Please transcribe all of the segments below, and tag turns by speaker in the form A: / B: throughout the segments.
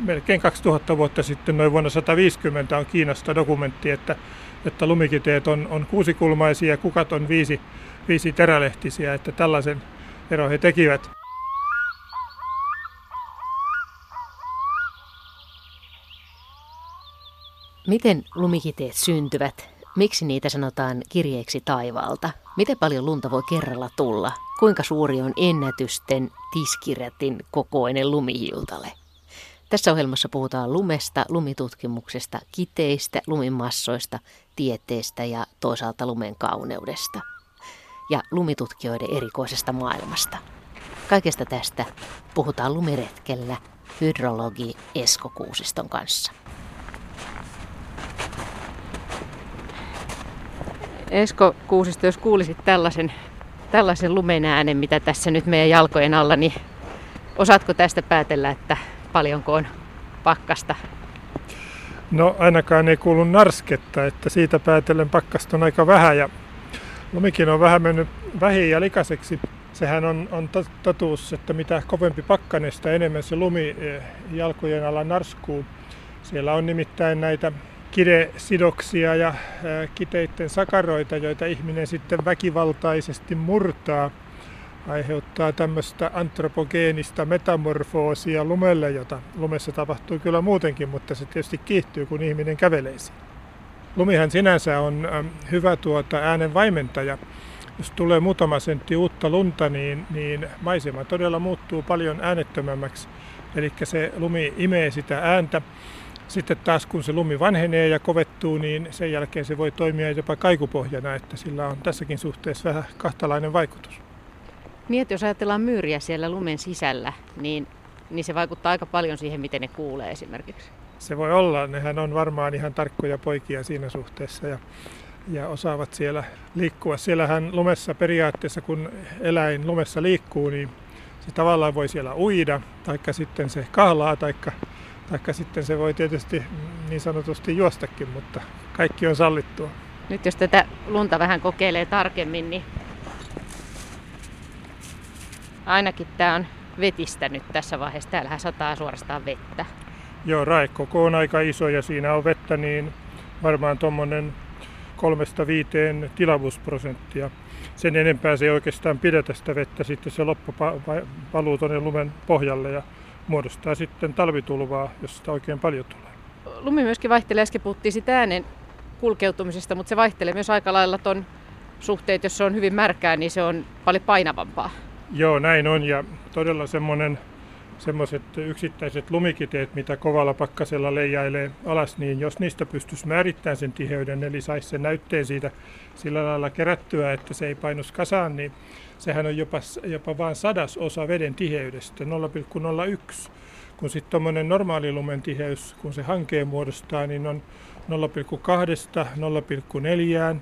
A: melkein 2000 vuotta sitten, noin vuonna 150 on Kiinasta dokumentti, että, että lumikiteet on, on kuusikulmaisia ja kukat on viisi, viisi terälehtisiä, että tällaisen ero he tekivät.
B: Miten lumikiteet syntyvät? Miksi niitä sanotaan kirjeeksi taivaalta? Miten paljon lunta voi kerralla tulla? Kuinka suuri on ennätysten tiskirätin kokoinen lumihiutale? Tässä ohjelmassa puhutaan lumesta, lumitutkimuksesta, kiteistä, lumimassoista, tieteestä ja toisaalta lumen kauneudesta. Ja lumitutkijoiden erikoisesta maailmasta. Kaikesta tästä puhutaan lumiretkellä hydrologi Esko Kuusiston kanssa. Esko Kuusisto, jos kuulisit tällaisen, tällaisen lumen äänen, mitä tässä nyt meidän jalkojen alla, niin osaatko tästä päätellä, että paljonko on pakkasta?
A: No ainakaan ei kuulu narsketta, että siitä päätellen pakkasta on aika vähän ja lumikin on vähän mennyt vähin ja likaiseksi. Sehän on, on totuus, että mitä kovempi pakkanesta, enemmän se lumi eh, jalkojen alla narskuu. Siellä on nimittäin näitä kidesidoksia ja kiteiden sakaroita, joita ihminen sitten väkivaltaisesti murtaa, aiheuttaa tämmöistä antropogeenista metamorfoosia lumelle, jota lumessa tapahtuu kyllä muutenkin, mutta se tietysti kiihtyy, kun ihminen kävelee siinä. Lumihan sinänsä on hyvä tuota äänen vaimentaja. Jos tulee muutama sentti uutta lunta, niin, niin maisema todella muuttuu paljon äänettömämmäksi. Eli se lumi imee sitä ääntä sitten taas kun se lumi vanhenee ja kovettuu, niin sen jälkeen se voi toimia jopa kaikupohjana, että sillä on tässäkin suhteessa vähän kahtalainen vaikutus.
B: Että jos ajatellaan myyriä siellä lumen sisällä, niin, niin se vaikuttaa aika paljon siihen, miten ne kuulee esimerkiksi.
A: Se voi olla. Nehän on varmaan ihan tarkkoja poikia siinä suhteessa ja, ja osaavat siellä liikkua. Siellähän lumessa periaatteessa, kun eläin lumessa liikkuu, niin se tavallaan voi siellä uida, taikka sitten se kahlaa, taikka Taikka sitten se voi tietysti niin sanotusti juostakin, mutta kaikki on sallittua.
B: Nyt jos tätä lunta vähän kokeilee tarkemmin, niin ainakin tämä on vetistänyt tässä vaiheessa. Täällähän sataa suorastaan vettä.
A: Joo, raekoko on aika iso ja siinä on vettä niin varmaan tuommoinen kolmesta viiteen tilavuusprosenttia. Sen enempää se ei oikeastaan pidetä sitä vettä, sitten se loppu valuu tuonne lumen pohjalle ja muodostaa sitten talvitulvaa, jos sitä oikein paljon tulee.
B: Lumi myöskin vaihtelee, äsken puhuttiin sitä äänen kulkeutumisesta, mutta se vaihtelee myös aika lailla ton suhteet, jos se on hyvin märkää, niin se on paljon painavampaa.
A: Joo, näin on ja todella semmoinen semmoiset yksittäiset lumikiteet, mitä kovalla pakkasella leijailee alas, niin jos niistä pystyisi määrittämään sen tiheyden, eli saisi sen näytteen siitä sillä lailla kerättyä, että se ei painus kasaan, niin sehän on jopa, jopa vain osa veden tiheydestä, 0,01. Kun sitten tuommoinen normaali lumen tiheys, kun se hankeen muodostaa, niin on 0,2 0,4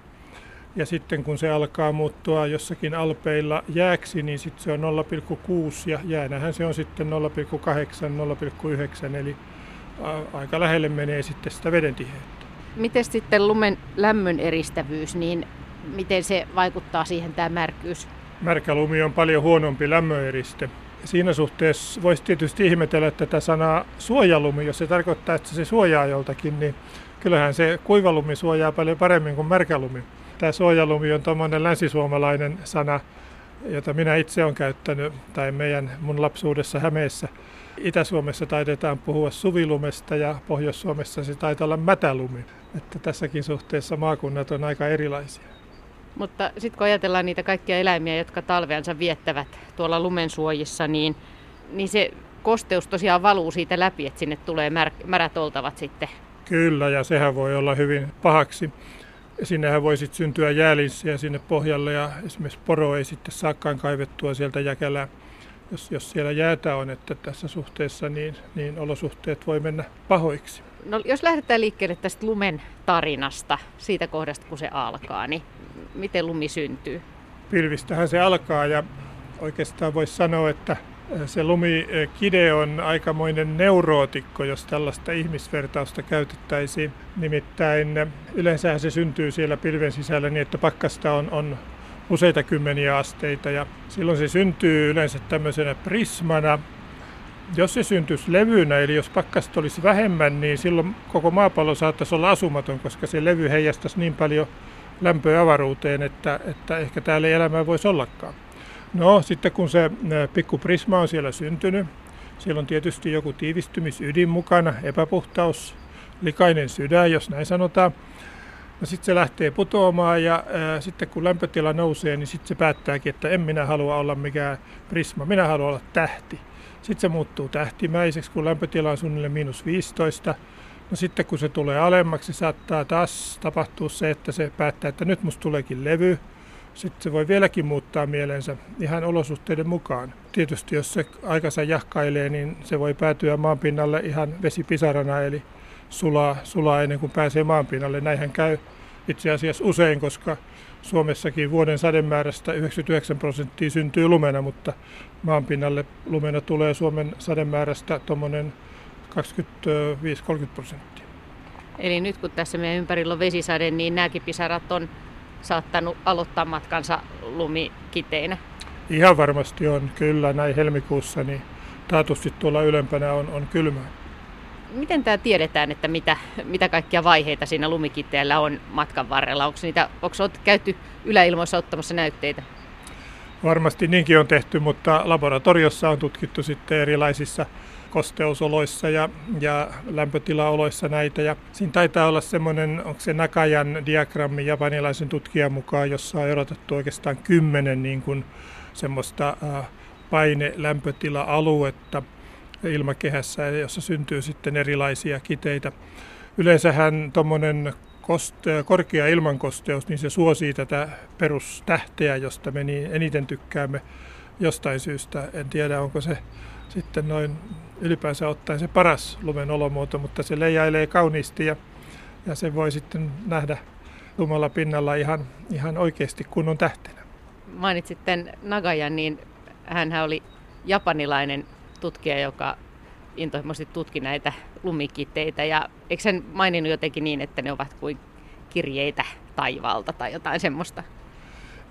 A: ja sitten kun se alkaa muuttua jossakin alpeilla jääksi, niin sitten se on 0,6 ja jäänähän se on sitten 0,8, 0,9 eli aika lähelle menee sitten sitä veden tiheyttä.
B: Miten sitten lumen lämmön eristävyys, niin miten se vaikuttaa siihen tämä märkyys?
A: Märkä lumi on paljon huonompi lämmöeriste. Siinä suhteessa voisi tietysti ihmetellä tätä sanaa suojalumi, jos se tarkoittaa, että se suojaa joltakin, niin kyllähän se kuivalumi suojaa paljon paremmin kuin märkälumi. Tämä suojalumi on tuommoinen länsisuomalainen sana, jota minä itse olen käyttänyt, tai meidän mun lapsuudessa Hämeessä. Itä-Suomessa taidetaan puhua suvilumesta ja Pohjois-Suomessa se taitaa olla mätälumi. Että tässäkin suhteessa maakunnat on aika erilaisia.
B: Mutta sitten kun ajatellaan niitä kaikkia eläimiä, jotka talveansa viettävät tuolla lumensuojissa, niin, niin se kosteus tosiaan valuu siitä läpi, että sinne tulee mär- märät oltavat sitten.
A: Kyllä, ja sehän voi olla hyvin pahaksi. Sinnehän voi sitten syntyä jäälinssiä sinne pohjalle ja esimerkiksi poro ei sitten saakaan kaivettua sieltä jäkälää. Jos, jos siellä jäätä on, että tässä suhteessa, niin, niin olosuhteet voi mennä pahoiksi.
B: No, jos lähdetään liikkeelle tästä lumen tarinasta, siitä kohdasta kun se alkaa, niin miten lumi syntyy?
A: Pilvistähän se alkaa ja oikeastaan voisi sanoa, että se lumikide on aikamoinen neurootikko, jos tällaista ihmisvertausta käytettäisiin. Nimittäin yleensä se syntyy siellä pilven sisällä niin, että pakkasta on, on useita kymmeniä asteita ja silloin se syntyy yleensä tämmöisenä prismana jos se syntyisi levynä, eli jos pakkasta olisi vähemmän, niin silloin koko maapallo saattaisi olla asumaton, koska se levy heijastaisi niin paljon lämpöä avaruuteen, että, että ehkä täällä ei elämää voisi ollakaan. No sitten kun se pikku prisma on siellä syntynyt, siellä on tietysti joku tiivistymisydin mukana, epäpuhtaus, likainen sydän, jos näin sanotaan. No sitten se lähtee putoamaan ja ää, sitten kun lämpötila nousee, niin sitten se päättääkin, että en minä halua olla mikään prisma, minä haluan olla tähti. Sitten se muuttuu tähtimäiseksi, kun lämpötila on suunnilleen miinus 15. No sitten kun se tulee alemmaksi, saattaa taas tapahtua se, että se päättää, että nyt musta tuleekin levy. Sitten se voi vieläkin muuttaa mielensä ihan olosuhteiden mukaan. Tietysti jos se aikansa jahkailee, niin se voi päätyä maanpinnalle ihan vesipisarana, eli sulaa, sulaa ennen kuin pääsee maanpinnalle. Näinhän käy itse asiassa usein, koska Suomessakin vuoden sademäärästä 99 prosenttia syntyy lumena, mutta maanpinnalle lumena tulee Suomen sademäärästä tuommoinen 25-30 prosenttia.
B: Eli nyt kun tässä meidän ympärillä on vesisade, niin nämäkin pisarat on saattanut aloittaa matkansa lumikiteinä?
A: Ihan varmasti on, kyllä. Näin helmikuussa niin taatusti tuolla ylempänä on, on kylmää.
B: Miten tämä tiedetään, että mitä, mitä kaikkia vaiheita siinä lumikitteellä on matkan varrella? Onko, niitä, onko olet käyty yläilmoissa ottamassa näytteitä?
A: Varmasti niinkin on tehty, mutta laboratoriossa on tutkittu sitten erilaisissa kosteusoloissa ja, ja lämpötilaoloissa näitä. Ja siinä taitaa olla semmoinen, onko se Nakajan diagrammi japanilaisen tutkijan mukaan, jossa on erotettu oikeastaan kymmenen niin kuin semmoista paine-lämpötila-aluetta ilmakehässä, jossa syntyy sitten erilaisia kiteitä. Yleensähän tuommoinen koste, korkea ilmankosteus, niin se suosii tätä perustähteä, josta me niin eniten tykkäämme jostain syystä. En tiedä, onko se sitten noin ylipäänsä ottaen se paras lumen olomuoto, mutta se leijailee kauniisti ja, ja se voi sitten nähdä lumalla pinnalla ihan, ihan oikeasti kunnon tähtenä.
B: Mainitsit tämän Nagajan, niin hän oli japanilainen tutkija, joka intohimoisesti tutki näitä lumikitteitä. Ja eikö hän maininnut jotenkin niin, että ne ovat kuin kirjeitä taivaalta tai jotain semmoista?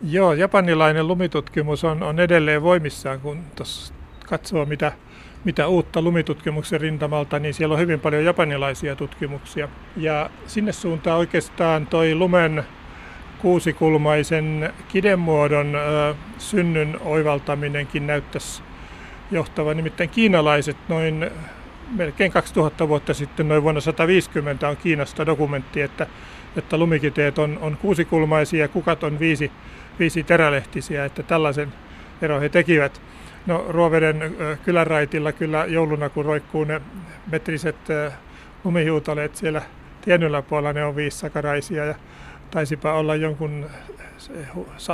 A: Joo, japanilainen lumitutkimus on, on edelleen voimissaan, kun tuossa katsoo mitä, mitä uutta lumitutkimuksen rintamalta, niin siellä on hyvin paljon japanilaisia tutkimuksia. Ja sinne suuntaan oikeastaan toi lumen kuusikulmaisen kidemuodon ö, synnyn oivaltaminenkin näyttäisi johtava. Nimittäin kiinalaiset noin melkein 2000 vuotta sitten, noin vuonna 150 on Kiinasta dokumentti, että, että lumikiteet on, on kuusikulmaisia ja kukat on viisi, viisi terälehtisiä, että tällaisen ero he tekivät. No Ruoveden kyläraitilla kyllä jouluna, kun roikkuu ne metriset lumihiutaleet siellä tiennyllä puolella, ne on viissakaraisia ja taisipa olla jonkun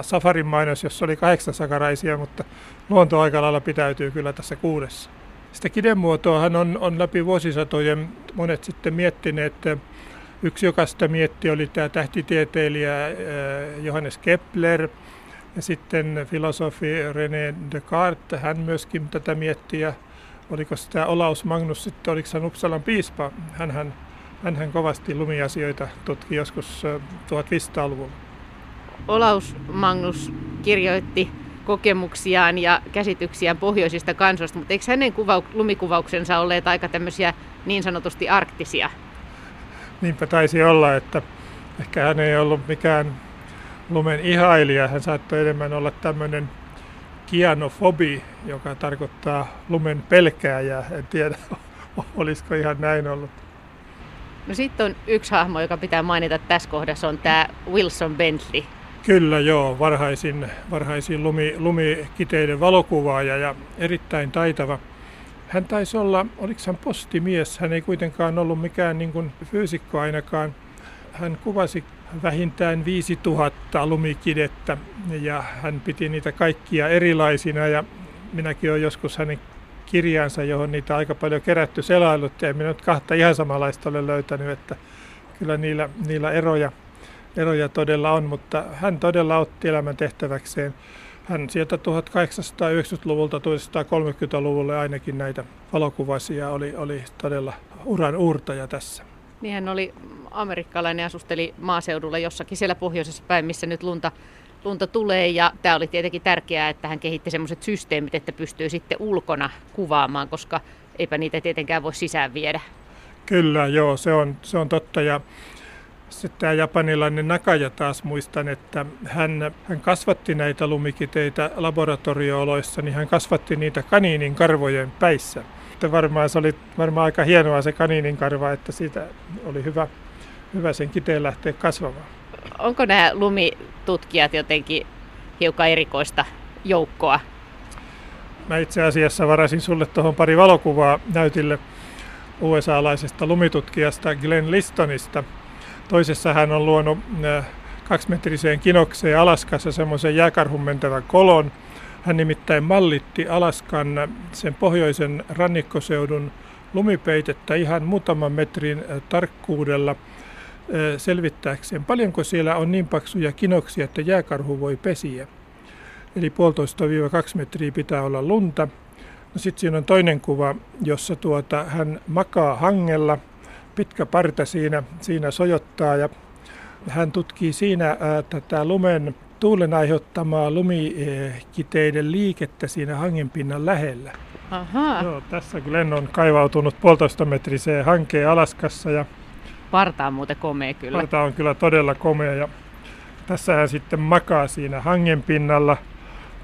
A: safarin mainos, jossa oli kahdeksan sakaraisia, mutta luonto aika lailla pitäytyy kyllä tässä kuudessa. Sitä kidemuotoahan on, on läpi vuosisatojen monet sitten miettineet. Yksi, joka sitä mietti, oli tämä tähtitieteilijä Johannes Kepler – ja sitten filosofi René Descartes, hän myöskin tätä mietti ja oliko sitä Olaus Magnus sitten, oliko hän Uppsalan piispa, hän, hän kovasti lumiasioita tutki joskus 1500-luvulla.
B: Olaus Magnus kirjoitti kokemuksiaan ja käsityksiään pohjoisista kansoista, mutta eikö hänen kuvau- lumikuvauksensa olleet aika tämmöisiä niin sanotusti arktisia?
A: Niinpä taisi olla, että ehkä hän ei ollut mikään lumen ihailija. Hän saattoi enemmän olla tämmöinen kianofobi, joka tarkoittaa lumen pelkääjää. En tiedä, olisiko ihan näin ollut.
B: No sitten on yksi hahmo, joka pitää mainita tässä kohdassa, on tämä Wilson Bentley.
A: Kyllä joo, varhaisin, varhaisin lumi, lumikiteiden valokuvaaja ja erittäin taitava. Hän taisi olla, oliko hän postimies, hän ei kuitenkaan ollut mikään niin kuin fyysikko ainakaan. Hän kuvasi vähintään 5000 lumikidettä ja hän piti niitä kaikkia erilaisina ja minäkin olen joskus hänen kirjansa, johon niitä aika paljon kerätty selailut ja minä nyt kahta ihan samanlaista olen löytänyt, että kyllä niillä, niillä eroja, eroja todella on, mutta hän todella otti elämän tehtäväkseen. Hän sieltä 1890-luvulta 1930-luvulle ainakin näitä valokuvaisia oli, oli todella uran uurtaja tässä.
B: Niin hän oli amerikkalainen, asusteli maaseudulla jossakin siellä pohjoisessa päin, missä nyt lunta lunta tulee ja tämä oli tietenkin tärkeää, että hän kehitti semmoiset systeemit, että pystyy sitten ulkona kuvaamaan, koska eipä niitä tietenkään voi sisään viedä.
A: Kyllä, joo, se on, se on totta ja sitten tämä japanilainen Nakaja taas muistan, että hän, hän kasvatti näitä lumikiteitä laboratoriooloissa, niin hän kasvatti niitä kaniinin karvojen päissä. Sitten varmaan se oli varmaan aika hienoa se kaniinin karva, että siitä oli hyvä, hyvä sen kiteen lähteä kasvamaan.
B: Onko nämä lumitutkijat jotenkin hiukan erikoista joukkoa?
A: Mä itse asiassa varasin sulle tuohon pari valokuvaa näytille USA-laisesta lumitutkijasta Glenn Listonista – Toisessa hän on luonut äh, kaksimetriseen kinokseen Alaskassa semmoisen jääkarhun mentävän kolon. Hän nimittäin mallitti Alaskan sen pohjoisen rannikkoseudun lumipeitettä ihan muutaman metrin äh, tarkkuudella selvittääkseen, paljonko siellä on niin paksuja kinoksia, että jääkarhu voi pesiä. Eli puolitoista kaksi metriä pitää olla lunta. No sitten siinä on toinen kuva, jossa tuota, hän makaa hangella – pitkä parta siinä, siinä sojottaa ja hän tutkii siinä ää, tätä lumen tuulen aiheuttamaa lumikiteiden liikettä siinä hangenpinnan lähellä.
B: Aha.
A: Joo, tässä Glenn on kaivautunut puolitoista metriseen hankeen Alaskassa. Ja
B: parta on muuten komea kyllä.
A: Parta on kyllä todella komea ja tässä hän sitten makaa siinä hangen pinnalla –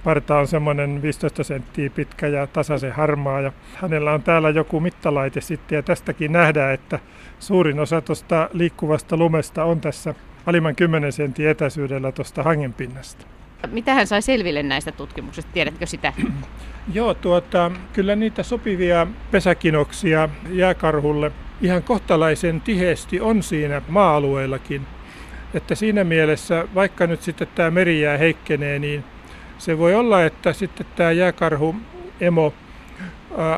A: Parta on semmoinen 15 senttiä pitkä ja tasaisen harmaa ja hänellä on täällä joku mittalaite sitten ja tästäkin nähdään, että suurin osa tuosta liikkuvasta lumesta on tässä alimman 10 sentin etäisyydellä tuosta hangenpinnasta.
B: Mitä hän sai selville näistä tutkimuksista? Tiedätkö sitä?
A: Joo, tuota, kyllä niitä sopivia pesäkinoksia jääkarhulle ihan kohtalaisen tiheesti on siinä maa-alueellakin. Että siinä mielessä, vaikka nyt sitten tämä merijää heikkenee, niin se voi olla, että sitten tämä jääkarhu emo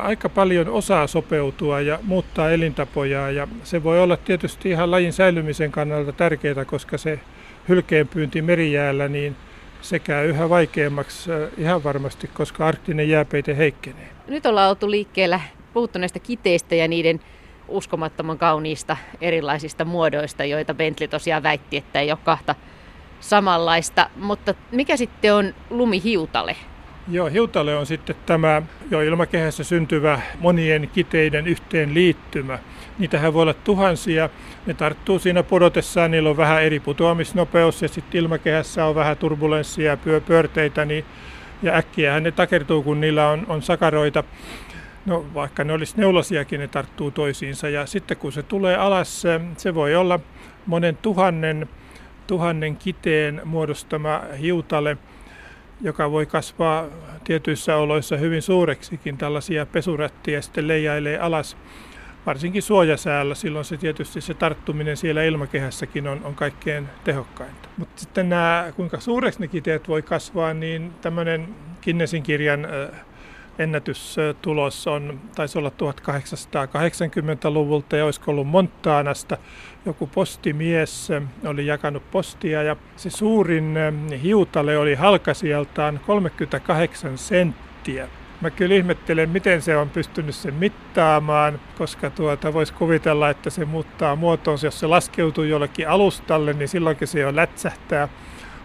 A: aika paljon osaa sopeutua ja muuttaa elintapoja ja se voi olla tietysti ihan lajin säilymisen kannalta tärkeää, koska se hylkeenpyynti merijäällä niin se käy yhä vaikeammaksi ihan varmasti, koska arktinen jääpeite heikkenee.
B: Nyt ollaan oltu liikkeellä puhuttu näistä kiteistä ja niiden uskomattoman kauniista erilaisista muodoista, joita Bentley tosiaan väitti, että ei ole kahta samanlaista, mutta mikä sitten on lumihiutale?
A: Joo, hiutale on sitten tämä jo ilmakehässä syntyvä monien kiteiden yhteenliittymä. Niitähän voi olla tuhansia. Ne tarttuu siinä pudotessaan, niillä on vähän eri putoamisnopeus ja sitten ilmakehässä on vähän turbulenssia ja pyörteitä, niin, ja äkkiähän ne takertuu, kun niillä on, on sakaroita. No vaikka ne olisi neulosiakin, ne tarttuu toisiinsa ja sitten kun se tulee alas, se voi olla monen tuhannen tuhannen kiteen muodostama hiutale, joka voi kasvaa tietyissä oloissa hyvin suureksikin. Tällaisia pesurättiä sitten leijailee alas, varsinkin suojasäällä. Silloin se tietysti se tarttuminen siellä ilmakehässäkin on, on kaikkein tehokkainta. Mutta sitten nämä, kuinka suureksi ne kiteet voi kasvaa, niin tämmöinen Kinnesin kirjan ennätystulos on, taisi olla 1880-luvulta ja olisiko ollut Montaanasta. Joku postimies oli jakanut postia ja se suurin hiutale oli halkasijaltaan 38 senttiä. Mä kyllä ihmettelen, miten se on pystynyt sen mittaamaan, koska tuota, voisi kuvitella, että se muuttaa muotoonsa. Jos se laskeutuu jollekin alustalle, niin silloinkin se jo lätsähtää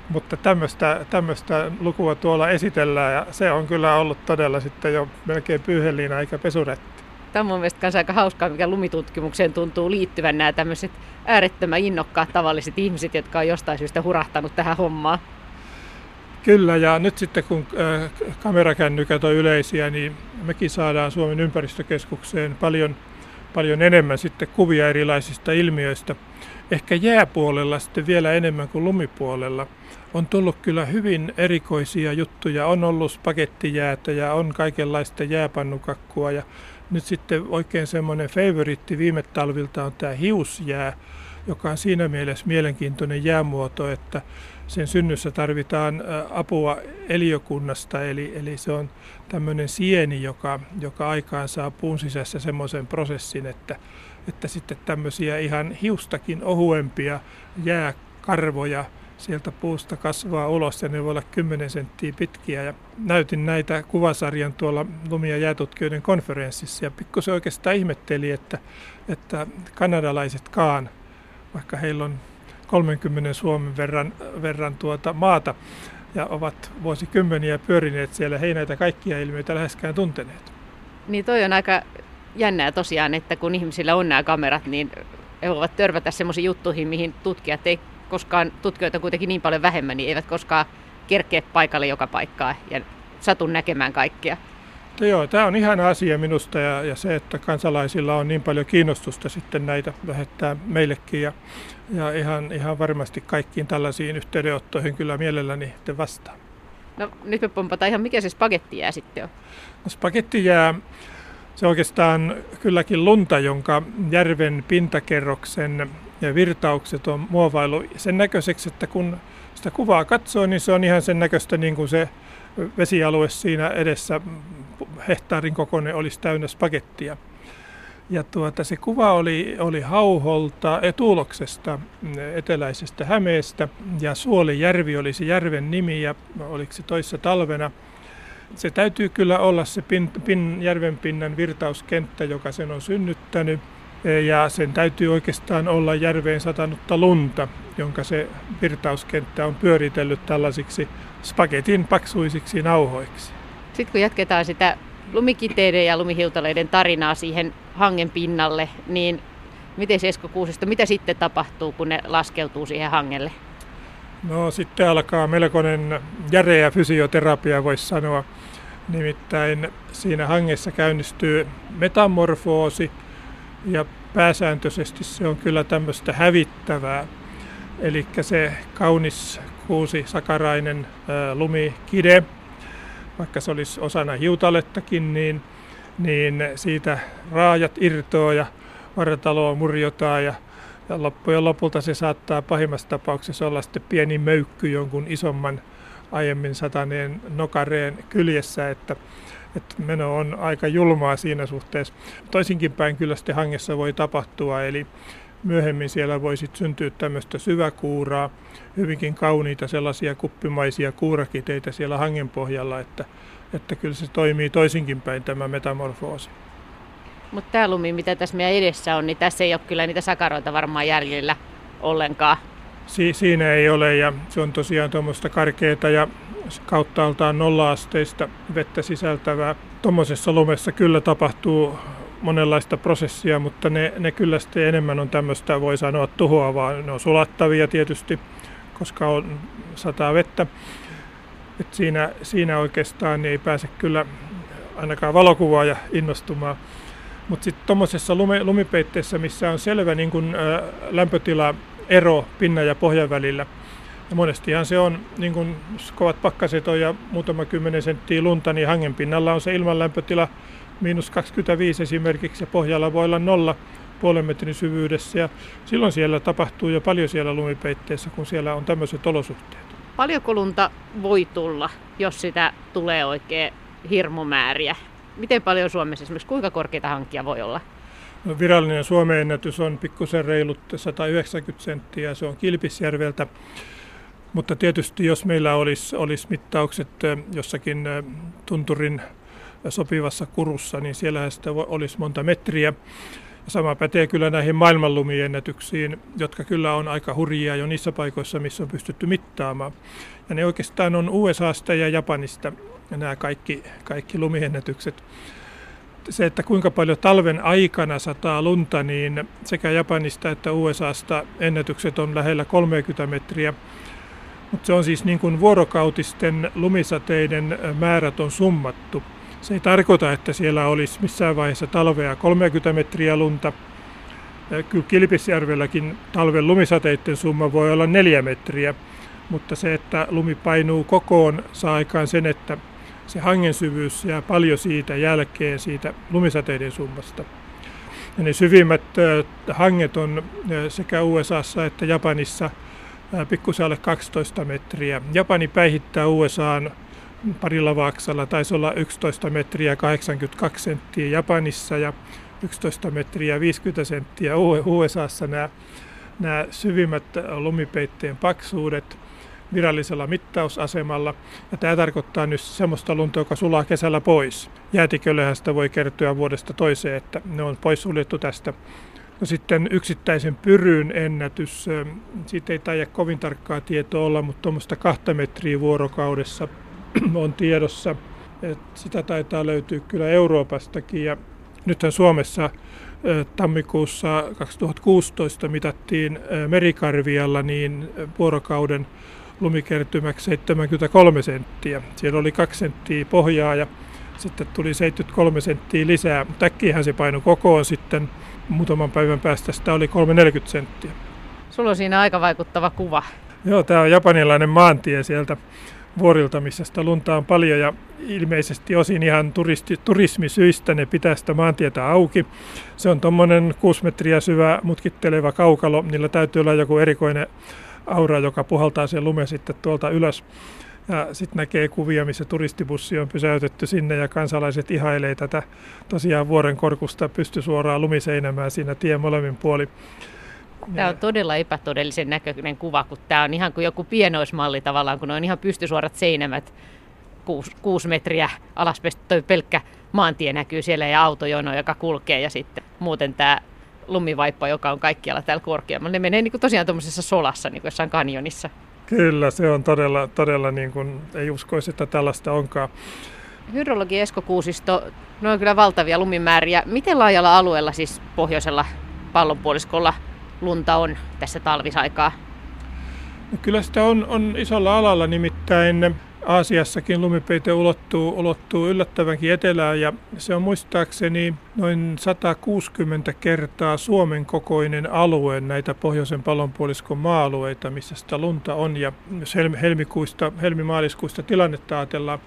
A: mutta tämmöistä, tämmöistä lukua tuolla esitellään ja se on kyllä ollut todella sitten jo melkein pyyheliina eikä pesuretti.
B: Tämä on mun mielestä myös aika hauskaa, mikä lumitutkimukseen tuntuu liittyvän nämä tämmöiset äärettömän innokkaat tavalliset ihmiset, jotka on jostain syystä hurahtanut tähän hommaan.
A: Kyllä, ja nyt sitten kun äh, kamerakännykät on yleisiä, niin mekin saadaan Suomen ympäristökeskukseen paljon, paljon enemmän sitten kuvia erilaisista ilmiöistä. Ehkä jääpuolella sitten vielä enemmän kuin lumipuolella on tullut kyllä hyvin erikoisia juttuja. On ollut spagettijäätä ja on kaikenlaista jääpannukakkua ja nyt sitten oikein semmoinen favoritti viime talvilta on tämä hiusjää, joka on siinä mielessä mielenkiintoinen jäämuoto, että sen synnyssä tarvitaan apua eliokunnasta, eli, eli se on tämmöinen sieni, joka, joka aikaan saa puun sisässä semmoisen prosessin, että, että sitten tämmöisiä ihan hiustakin ohuempia jääkarvoja sieltä puusta kasvaa ulos ja ne voi olla 10 senttiä pitkiä. Ja näytin näitä kuvasarjan tuolla lumi- ja jäätutkijoiden konferenssissa ja pikkusen oikeastaan ihmetteli, että, että kanadalaisetkaan, vaikka heillä on 30 Suomen verran, verran tuota maata ja ovat vuosikymmeniä pyörineet siellä. He ei näitä kaikkia ilmiöitä läheskään tunteneet.
B: Niin toi on aika jännää tosiaan, että kun ihmisillä on nämä kamerat, niin he voivat törmätä semmoisiin juttuihin, mihin tutkijat ei koskaan, tutkijoita kuitenkin niin paljon vähemmän, niin eivät koskaan kerkeä paikalle joka paikkaa ja satun näkemään kaikkea.
A: No joo, tämä on ihana asia minusta ja, ja se, että kansalaisilla on niin paljon kiinnostusta sitten näitä lähettää meillekin ja, ja ihan, ihan varmasti kaikkiin tällaisiin yhteydenottoihin kyllä mielelläni te vastaan.
B: No nyt me pompataan ihan, mikä se spagetti jää sitten on?
A: No, spagetti jää, se oikeastaan kylläkin lunta, jonka järven pintakerroksen ja virtaukset on muovailu sen näköiseksi, että kun sitä kuvaa katsoo, niin se on ihan sen näköistä niin kuin se vesialue siinä edessä hehtaarin kokoinen olisi täynnä spagettia. Ja tuota, se kuva oli, oli Hauholta, Etuloksesta, eteläisestä Hämeestä, ja Suolijärvi oli se järven nimi, ja oliko se toissa talvena. Se täytyy kyllä olla se pin, pin, järven pinnan virtauskenttä, joka sen on synnyttänyt, ja sen täytyy oikeastaan olla järveen satanutta lunta, jonka se virtauskenttä on pyöritellyt tällaisiksi spagetin paksuisiksi nauhoiksi.
B: Sitten kun jatketaan sitä lumikiteiden ja lumihiutaleiden tarinaa siihen hangen pinnalle, niin miten Esko Kuusisto, mitä sitten tapahtuu, kun ne laskeutuu siihen hangelle?
A: No sitten alkaa melkoinen järeä fysioterapia, voisi sanoa. Nimittäin siinä hangessa käynnistyy metamorfoosi ja pääsääntöisesti se on kyllä tämmöistä hävittävää. Eli se kaunis kuusi sakarainen lumikide vaikka se olisi osana hiutalettakin, niin, niin siitä raajat irtoaa ja vartaloa murjotaan ja, ja loppujen lopulta se saattaa pahimmassa tapauksessa olla sitten pieni möykky jonkun isomman aiemmin sataneen nokareen kyljessä, että, että meno on aika julmaa siinä suhteessa. Toisinkin päin kyllä sitten hangessa voi tapahtua, eli myöhemmin siellä voisi syntyä tämmöistä syväkuuraa, hyvinkin kauniita sellaisia kuppimaisia kuurakiteitä siellä hangen pohjalla, että, että kyllä se toimii toisinkin päin tämä metamorfoosi.
B: Mutta tämä lumi, mitä tässä meidän edessä on, niin tässä ei ole kyllä niitä sakaroita varmaan jäljellä ollenkaan.
A: Si- siinä ei ole ja se on tosiaan tuommoista karkeata ja kauttaaltaan nolla-asteista vettä sisältävää. Tuommoisessa lumessa kyllä tapahtuu monenlaista prosessia, mutta ne, ne kyllä sitten enemmän on tämmöistä, voi sanoa, tuhoavaa. Ne on sulattavia tietysti, koska on sataa vettä. Et siinä, siinä oikeastaan ei pääse kyllä ainakaan valokuvaaja innostumaan. Mutta sitten tuommoisessa lumi, lumipeitteessä, missä on selvä niin kun, ä, lämpötila ero pinnan ja pohjan välillä, ja monestihan se on, niin kun kovat pakkaset on ja muutama kymmenen senttiä lunta, niin hangen pinnalla on se ilmanlämpötila miinus 25 esimerkiksi ja pohjalla voi olla nolla puolen metrin syvyydessä ja silloin siellä tapahtuu jo paljon siellä lumipeitteessä, kun siellä on tämmöiset olosuhteet.
B: Paljonko lunta voi tulla, jos sitä tulee oikein hirmumääriä? Miten paljon Suomessa esimerkiksi, kuinka korkeita hankkia voi olla?
A: No, virallinen Suomen ennätys on pikkusen reilut 190 senttiä, se on Kilpisjärveltä. Mutta tietysti jos meillä olisi, olisi mittaukset jossakin tunturin sopivassa kurussa, niin siellähän sitä olisi monta metriä. Ja sama pätee kyllä näihin maailmanlumiennätyksiin, jotka kyllä on aika hurjia jo niissä paikoissa, missä on pystytty mittaamaan. Ja ne oikeastaan on USAsta ja Japanista nämä kaikki, kaikki lumiennätykset. Se, että kuinka paljon talven aikana sataa lunta, niin sekä Japanista että USAsta ennätykset on lähellä 30 metriä. Mutta se on siis niin kuin vuorokautisten lumisateiden määrät on summattu. Se ei tarkoita, että siellä olisi missään vaiheessa talvea 30 metriä lunta. Kyllä Kilpisjärvelläkin talven lumisateiden summa voi olla 4 metriä, mutta se, että lumi painuu kokoon, saa aikaan sen, että se hangen syvyys jää paljon siitä jälkeen siitä lumisateiden summasta. Ja ne syvimmät hanget on sekä USAssa että Japanissa pikkusen alle 12 metriä. Japani päihittää USAan parilla vaksalla taisi olla 11 metriä 82 senttiä Japanissa ja 11 metriä 50 senttiä USAssa nämä, nämä syvimmät lumipeitteen paksuudet virallisella mittausasemalla. Ja tämä tarkoittaa nyt semmoista lunta, joka sulaa kesällä pois. Jäätiköllähän sitä voi kertyä vuodesta toiseen, että ne on poissuljettu tästä No sitten yksittäisen pyryn ennätys, siitä ei taida kovin tarkkaa tietoa olla, mutta tuommoista kahta metriä vuorokaudessa on tiedossa. Et sitä taitaa löytyä kyllä Euroopastakin ja nythän Suomessa tammikuussa 2016 mitattiin merikarvialla niin vuorokauden lumikertymäksi 73 senttiä. Siellä oli 2 senttiä pohjaa ja sitten tuli 73 senttiä lisää. Täkkihän se painoi kokoon sitten muutaman päivän päästä sitä oli 340 senttiä.
B: Sulla on siinä aika vaikuttava kuva.
A: Joo, tämä on japanilainen maantie sieltä vuorilta, missä sitä lunta on paljon ja ilmeisesti osin ihan turisti, turismisyistä ne pitää sitä maantietä auki. Se on tuommoinen 6 metriä syvä mutkitteleva kaukalo, niillä täytyy olla joku erikoinen aura, joka puhaltaa sen lume sitten tuolta ylös. Ja sitten näkee kuvia, missä turistibussi on pysäytetty sinne ja kansalaiset ihailee tätä tosiaan vuoren korkusta pysty suoraan lumiseinämään siinä tien molemmin puoli.
B: Tämä on todella epätodellisen näköinen kuva, kun tämä on ihan kuin joku pienoismalli tavallaan, kun on ihan pystysuorat seinämät, kuusi, kuusi metriä alaspäin, pelkkä maantie näkyy siellä ja autojono, joka kulkee ja sitten muuten tämä lumivaippa, joka on kaikkialla täällä korkeammalla. Ne menee niin kuin tosiaan tuommoisessa solassa, niin kuin jossain kanjonissa.
A: Kyllä, se on todella, todella niin kuin, ei uskoisi, että tällaista onkaan.
B: Hydrologi Esko Kuusisto, ne on kyllä valtavia lumimääriä. Miten laajalla alueella siis pohjoisella pallonpuoliskolla lunta on tässä talvisaikaa?
A: No kyllä sitä on, on isolla alalla, nimittäin Aasiassakin lumipeite ulottuu, ulottuu yllättävänkin etelään ja se on muistaakseni noin 160 kertaa Suomen kokoinen alue näitä pohjoisen pallonpuoliskon maa-alueita, missä sitä lunta on. Ja jos helmikuista, helmimaaliskuista tilannetta ajatellaan,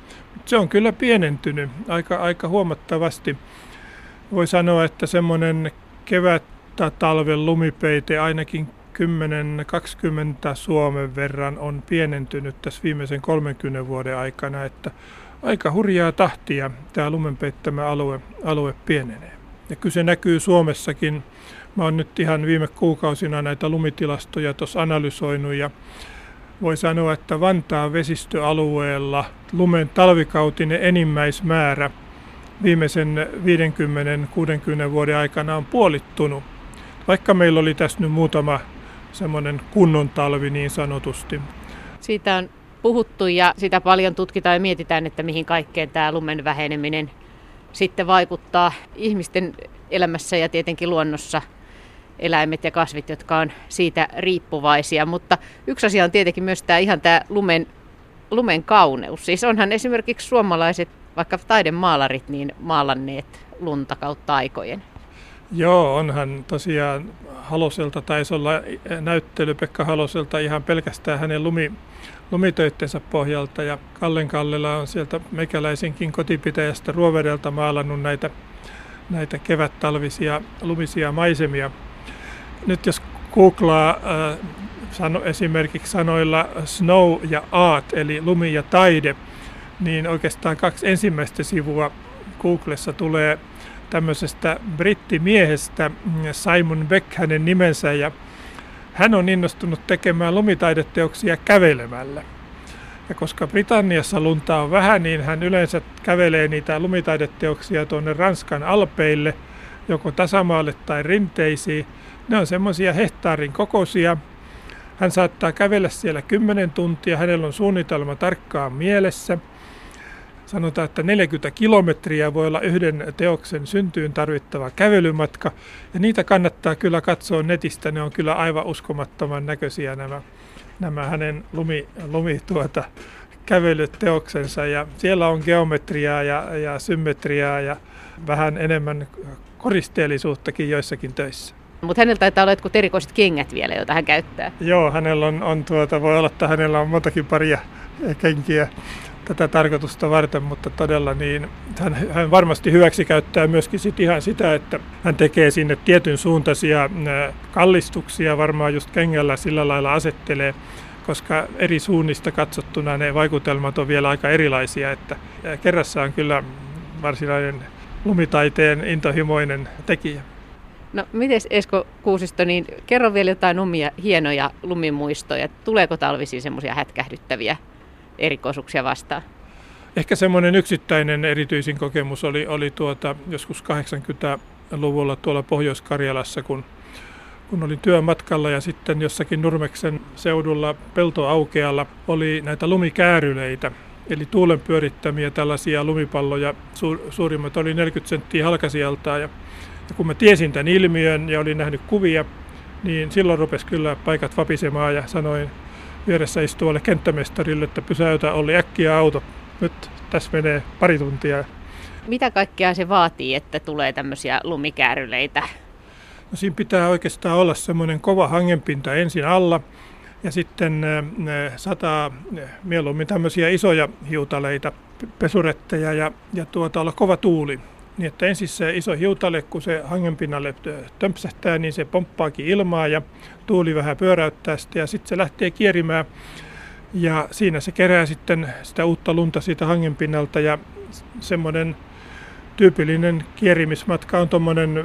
A: se on kyllä pienentynyt aika, aika huomattavasti. Voi sanoa, että semmoinen kevät talven lumipeite ainakin 10-20 Suomen verran on pienentynyt tässä viimeisen 30 vuoden aikana, että aika hurjaa tahtia tämä lumenpeittämä alue, alue pienenee. Ja kyllä se näkyy Suomessakin. Mä oon nyt ihan viime kuukausina näitä lumitilastoja tuossa analysoinut ja voi sanoa, että Vantaan vesistöalueella lumen talvikautinen enimmäismäärä viimeisen 50-60 vuoden aikana on puolittunut. Vaikka meillä oli tässä nyt muutama semmoinen kunnon talvi niin sanotusti.
B: Siitä on puhuttu ja sitä paljon tutkitaan ja mietitään, että mihin kaikkeen tämä lumen väheneminen sitten vaikuttaa ihmisten elämässä ja tietenkin luonnossa eläimet ja kasvit, jotka on siitä riippuvaisia. Mutta yksi asia on tietenkin myös tämä ihan tämä lumen, lumen kauneus. Siis onhan esimerkiksi suomalaiset, vaikka taidemaalarit, niin maalanneet lunta kautta aikojen.
A: Joo, onhan tosiaan Haloselta taisi olla näyttely Pekka Haloselta ihan pelkästään hänen lumi, lumitöittensä pohjalta ja Kallen Kallela on sieltä mekäläisenkin kotipitäjästä Ruovedelta maalannut näitä, näitä kevät-talvisia lumisia maisemia. Nyt jos googlaa äh, sano, esimerkiksi sanoilla snow ja art eli lumi ja taide, niin oikeastaan kaksi ensimmäistä sivua Googlessa tulee tämmöisestä brittimiehestä Simon Beck hänen nimensä ja hän on innostunut tekemään lumitaideteoksia kävelemällä. Ja koska Britanniassa lunta on vähän, niin hän yleensä kävelee niitä lumitaideteoksia tuonne Ranskan alpeille, joko tasamaalle tai rinteisiin. Ne on semmoisia hehtaarin kokoisia. Hän saattaa kävellä siellä 10 tuntia, hänellä on suunnitelma tarkkaan mielessä – sanotaan, että 40 kilometriä voi olla yhden teoksen syntyyn tarvittava kävelymatka. Ja niitä kannattaa kyllä katsoa netistä, ne on kyllä aivan uskomattoman näköisiä nämä, nämä hänen lumi, lumi tuota, kävelyteoksensa. Ja siellä on geometriaa ja, ja symmetriaa ja vähän enemmän koristeellisuuttakin joissakin töissä.
B: Mutta hänellä taitaa olla jotkut erikoiset kengät vielä, joita hän käyttää.
A: Joo, hänellä on, on tuota, voi olla, että hänellä on montakin paria kenkiä tätä tarkoitusta varten, mutta todella niin hän, hän varmasti hyväksi käyttää myöskin sit ihan sitä, että hän tekee sinne tietyn suuntaisia kallistuksia, varmaan just kengällä sillä lailla asettelee, koska eri suunnista katsottuna ne vaikutelmat on vielä aika erilaisia, että kerrassa on kyllä varsinainen lumitaiteen intohimoinen tekijä.
B: No miten Esko Kuusisto, niin kerro vielä jotain omia hienoja lumimuistoja. Tuleeko talvisiin semmoisia hätkähdyttäviä erikoisuuksia vastaan?
A: Ehkä semmoinen yksittäinen erityisin kokemus oli, oli tuota, joskus 80-luvulla tuolla Pohjois-Karjalassa, kun kun olin työmatkalla ja sitten jossakin Nurmeksen seudulla peltoaukealla oli näitä lumikääryleitä, eli tuulen pyörittämiä tällaisia lumipalloja. suurimmat oli 40 senttiä halkasijaltaan ja, ja kun mä tiesin tämän ilmiön ja olin nähnyt kuvia, niin silloin rupesi kyllä paikat vapisemaan ja sanoin vieressä istuvalle kenttämestarille, että pysäytä oli äkkiä auto. Nyt tässä menee pari tuntia.
B: Mitä kaikkea se vaatii, että tulee tämmöisiä lumikääryleitä?
A: No siinä pitää oikeastaan olla semmoinen kova hangenpinta ensin alla ja sitten sataa mieluummin tämmöisiä isoja hiutaleita, pesuretteja ja, ja tuota, olla kova tuuli. Niin että ensin se iso hiutale, kun se hangenpinnalle tömpsähtää, niin se pomppaakin ilmaa ja tuuli vähän pyöräyttää sitä ja sitten se lähtee kierimään. Ja siinä se kerää sitten sitä uutta lunta siitä hangenpinnalta ja semmoinen tyypillinen kierimismatka on tuommoinen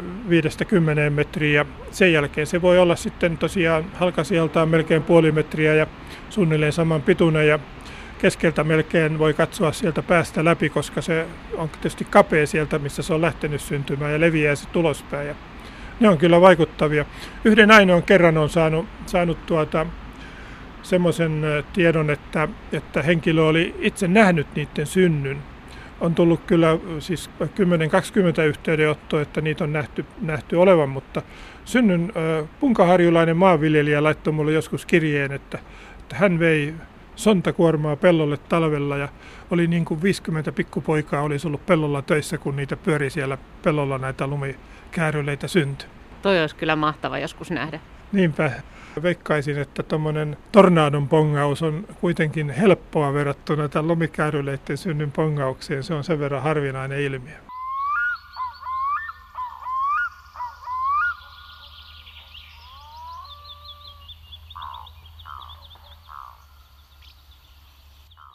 A: 5-10 metriä. Sen jälkeen se voi olla sitten tosiaan halkasijaltaan melkein puoli metriä ja suunnilleen saman pituinen ja keskeltä melkein voi katsoa sieltä päästä läpi, koska se on tietysti kapea sieltä, missä se on lähtenyt syntymään ja leviää sitten ulospäin. Ja ne on kyllä vaikuttavia. Yhden ainoan kerran on saanut, saanut tuota, semmoisen tiedon, että, että henkilö oli itse nähnyt niiden synnyn. On tullut kyllä siis 10-20 yhteydenottoa, että niitä on nähty, nähty olevan, mutta synnyn punkaharjulainen maanviljelijä laittoi mulle joskus kirjeen, että, että hän vei sontakuormaa pellolle talvella ja oli niin kuin 50 pikkupoikaa olisi ollut pellolla töissä, kun niitä pyöri siellä pellolla näitä lumikääryleitä syntyi.
B: Toi olisi kyllä mahtava joskus nähdä.
A: Niinpä. Veikkaisin, että tuommoinen tornadon pongaus on kuitenkin helppoa verrattuna tämän lumikääryleiden synnyn pongaukseen. Se on sen verran harvinainen ilmiö.